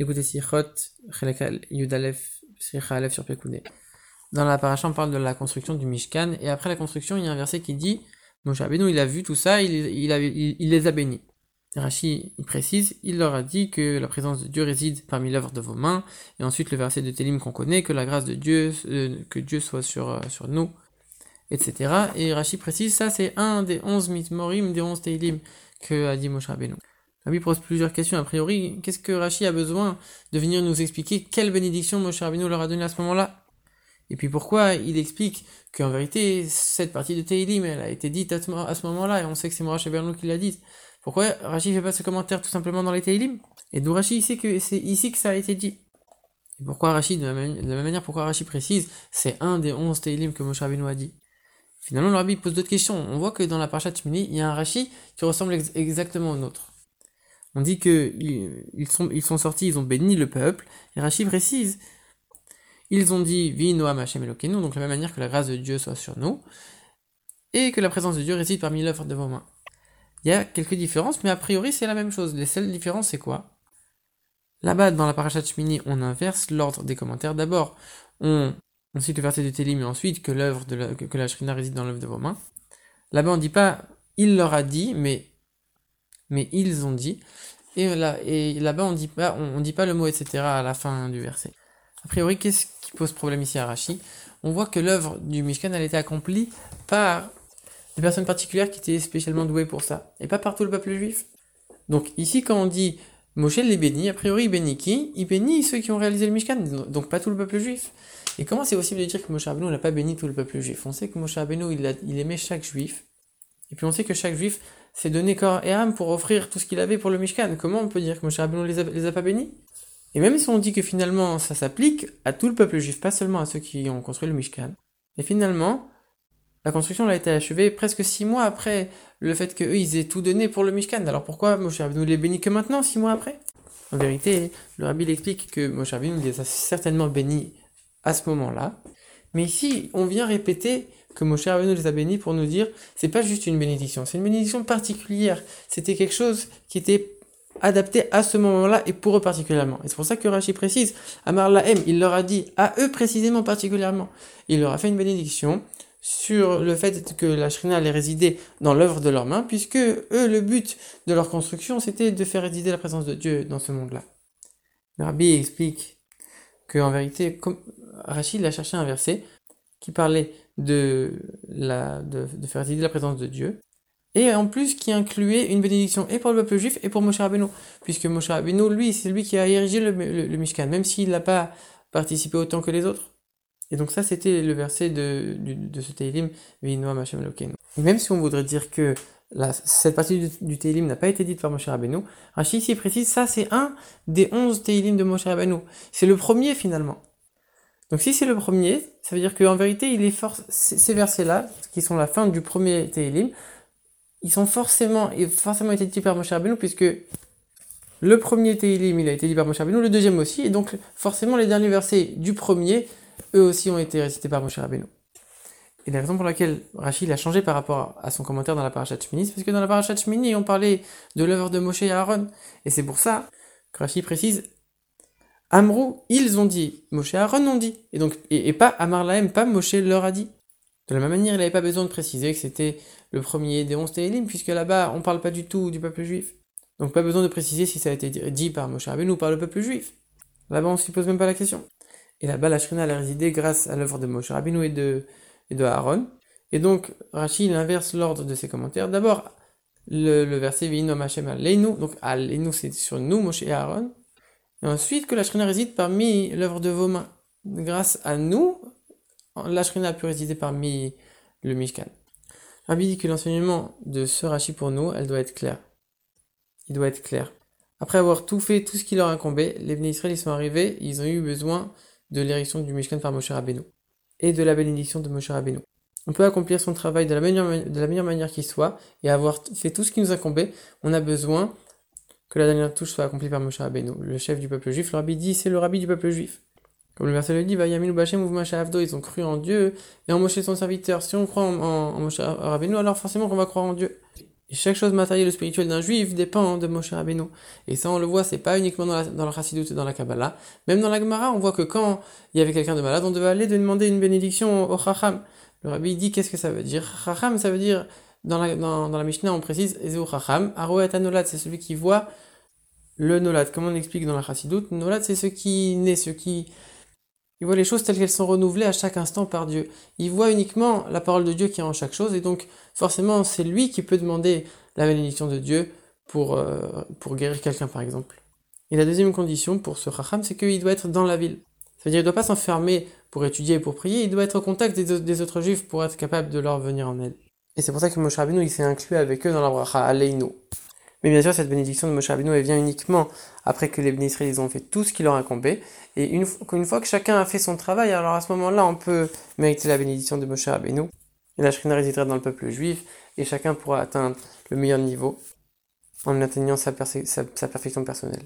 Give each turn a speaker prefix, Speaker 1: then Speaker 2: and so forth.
Speaker 1: Écoutez Sichot, Yudalef, sur Pekouné. Dans la paracha, on parle de la construction du Mishkan, et après la construction, il y a un verset qui dit Moshe Rabbeinu, il a vu tout ça, il, les a bénis. Rashi, il précise, il leur a dit que la présence de Dieu réside parmi l'œuvre de vos mains, et ensuite le verset de Télim qu'on connaît, que la grâce de Dieu, euh, que Dieu soit sur, euh, nous, etc. Et Rashi précise, ça c'est un des onze mitmorim, des onze Télim que a dit Moshe Rabbeinu. Rabbi pose plusieurs questions. A priori, qu'est-ce que Rashi a besoin de venir nous expliquer quelle bénédiction Moshe Rabbeinu leur a donnée à ce moment-là? Et puis pourquoi il explique qu'en vérité, cette partie de Teilim, elle a été dite à ce moment-là, et on sait que c'est Moshe Rabbeinu qui l'a dite. Pourquoi Rashi fait pas ce commentaire tout simplement dans les Teilim Et d'où Rashi sait que c'est ici que ça a été dit. Et pourquoi Rashi, de la, même manière, pourquoi Rashi précise, c'est un des onze Teilim que Moshe Rabbeinu a dit? Finalement, le Rabbi pose d'autres questions. On voit que dans la Parashat Shmini, il y a un Rashi qui ressemble exactement au nôtre. On dit que ils sont, sortis, ils ont béni le peuple. Et Rachid précise, ils ont dit Vi Noam Hashem Elokeinu, donc de la même manière que la grâce de Dieu soit sur nous, et que la présence de Dieu réside parmi l'œuvre de vos mains. Il y a quelques différences, mais a priori c'est la même chose. Les seules différences, c'est quoi? Là-bas, dans la parachat Shmini, on inverse l'ordre des commentaires. D'abord, on, cite le verset de Télim, et ensuite que l'œuvre de la, que, la Shrina réside dans l'œuvre de vos mains. Là-bas, on ne dit pas il leur a dit, mais mais ils ont dit. Et là, et là-bas, on dit pas, on, dit pas le mot etc. à la fin du verset. A priori, qu'est-ce qui pose problème ici à Rashi On voit que l'œuvre du Mishkan, elle a été accomplie par des personnes particulières qui étaient spécialement douées pour ça, et pas par tout le peuple juif. Donc ici, quand on dit Moshe les bénit, a priori, il bénit qui? Il bénit ceux qui ont réalisé le Mishkan, donc pas tout le peuple juif. Et comment c'est possible de dire que Moshe Rabbeinu n'a pas béni tout le peuple juif? On sait que Moshe Rabbeinu, il aimait chaque juif, et puis on sait que chaque juif s'est donné corps et âme pour offrir tout ce qu'il avait pour le Mishkan. Comment on peut dire que Moshe Rabbeinu les les a pas bénis? Et même si on dit que finalement ça s'applique à tout le peuple juif, pas seulement à ceux qui ont construit le Mishkan, et finalement, la construction a été achevée presque six mois après le fait qu'eux, ils aient tout donné pour le Mishkan. Alors pourquoi Moshe Rabbeinu les bénit que maintenant, six mois après? En vérité, le Rabbi explique que Moshe Rabbeinu les a certainement bénis à ce moment-là. Mais ici, on vient répéter que Moshe Rabbeinu les a bénis pour nous dire, c'est pas juste une bénédiction, c'est une bénédiction particulière. C'était quelque chose qui était adapté à ce moment-là et pour eux particulièrement. Et c'est pour ça que Rashi précise, Amar Lahem, il leur a dit à eux précisément particulièrement. Il leur a fait une bénédiction sur le fait que la Shrina allait résider dans l'œuvre de leurs mains, puisque eux, le but de leur construction, c'était de faire résider la présence de Dieu dans ce monde-là. Le Rabbi explique que vérité, comme Rachid a cherché un verset qui parlait de, la, de, faire résider la présence de Dieu, et en plus qui incluait une bénédiction et pour le peuple juif et pour Moshe Rabbeinu, puisque Moshe Rabbeinu, lui, c'est lui qui a érigé le, le, Mishkan, même s'il n'a pas participé autant que les autres. Et donc ça, c'était le verset de, de, ce Teilim, Vinoam Hashem Et même si on voudrait dire que cette partie du, du n'a pas été dite par Moshe Rabbeinu, Rachid ici précise, ça c'est un des onze Teilim de Moshe Rabbeinu. C'est le premier finalement. Donc si c'est le premier, ça veut dire qu'en vérité, ces versets-là, qui sont la fin du premier Tehillim, ils sont forcément, forcément été dit par Moshe Rabbeinu, puisque le premier Tehillim, il a été dit par Moshe Rabbeinu, le deuxième aussi, et donc forcément les derniers versets du premier, eux aussi ont été récités par Moshe Rabbeinu. Et la raison pour laquelle Rachid a changé par rapport à son commentaire dans la parashat Shmini, c'est parce que dans la parashat Shmini, on parlait de l'œuvre de Moshe et Aaron. Et c'est pour ça que Rachid précise Amrou, ils ont dit, Moshe et Aaron ont dit, et donc et, pas Amar Lahem, pas Moshe leur a dit. De la même manière, il n'avait pas besoin de préciser que c'était le premier des onze Télim, puisque là-bas, on ne parle pas du tout du peuple juif. Donc pas besoin de préciser si ça a été dit par Moshe Rabbeinu ou par le peuple juif. Là-bas, on ne se pose même pas la question. Et là-bas, la Shrina a résidé grâce à l'œuvre de Moshe Rabbeinu et de, et de Aaron. Et donc, Rachid inverse l'ordre de ses commentaires. D'abord, le, verset Vinom Hashem Aleinu, donc Aleinu c'est sur nous, Moshe et Aaron. Et ensuite, que la Shrina réside parmi l'œuvre de vos mains. Grâce à nous, la Shrina a pu résider parmi le Mishkan. Rabbi dit que l'enseignement de ce Rashi pour nous, elle doit être claire. Il doit être clair. Après avoir tout fait, tout ce qui leur incombait, les Bnei Israël sont arrivés, ils ont eu besoin de l'érection du Mishkan par Moshe Rabbeinu et de la bénédiction de Moshe Rabbeinu. On peut accomplir son travail de la meilleure, de la meilleure manière qui soit et avoir fait tout ce qui nous incombait. On a besoin que la dernière touche soit accomplie par Moshe Rabbeinu, le chef du peuple juif. Le rabbi dit, c'est le rabbi du peuple juif. Comme le verset le dit, ils ont cru en Dieu et en Moshe son serviteur. Si on croit en, Moshe Rabbeinu, alors forcément qu'on va croire en Dieu. Et chaque chose matérielle ou spirituelle d'un juif dépend de Moshe Rabbeinu. Et ça, on le voit, c'est pas uniquement dans, la, dans et dans la Kabbalah. Même dans la Gemara, on voit que quand il y avait quelqu'un de malade, on devait aller demander une bénédiction au Chacham. Le Rabbi dit qu'est-ce que ça veut dire? Chacham, ça veut dire, dans la, dans, dans la Mishnah, on précise, Ezeu Chacham, Aroet Anolad, c'est celui qui voit le Nolad. Comment on explique dans la Chassidut Nolad, c'est ce qui naît, ce qui il voit les choses telles qu'elles sont renouvelées à chaque instant par Dieu. Il voit uniquement la parole de Dieu qui est en chaque chose, et donc forcément c'est lui qui peut demander la bénédiction de Dieu pour, euh, pour guérir quelqu'un par exemple. Et la deuxième condition pour ce racham, c'est qu'il doit être dans la ville. C'est-à-dire qu'il ne doit pas s'enfermer pour étudier et pour prier, il doit être au contact des, autres juifs pour être capable de leur venir en aide. Et c'est pour ça que Moshe Rabbeinu s'est inclus avec eux dans la bracha Aleinu. Mais bien sûr, cette bénédiction de Moshe Rabbeinu, vient uniquement après que les bénéficiaires ils ont fait tout ce qui leur incombait. Et une, fois que chacun a fait son travail, alors à ce moment-là, on peut mériter la bénédiction de Moshe Rabbeinu. Et la Shrina résidera dans le peuple juif, et chacun pourra atteindre le meilleur niveau en atteignant sa perfection personnelle.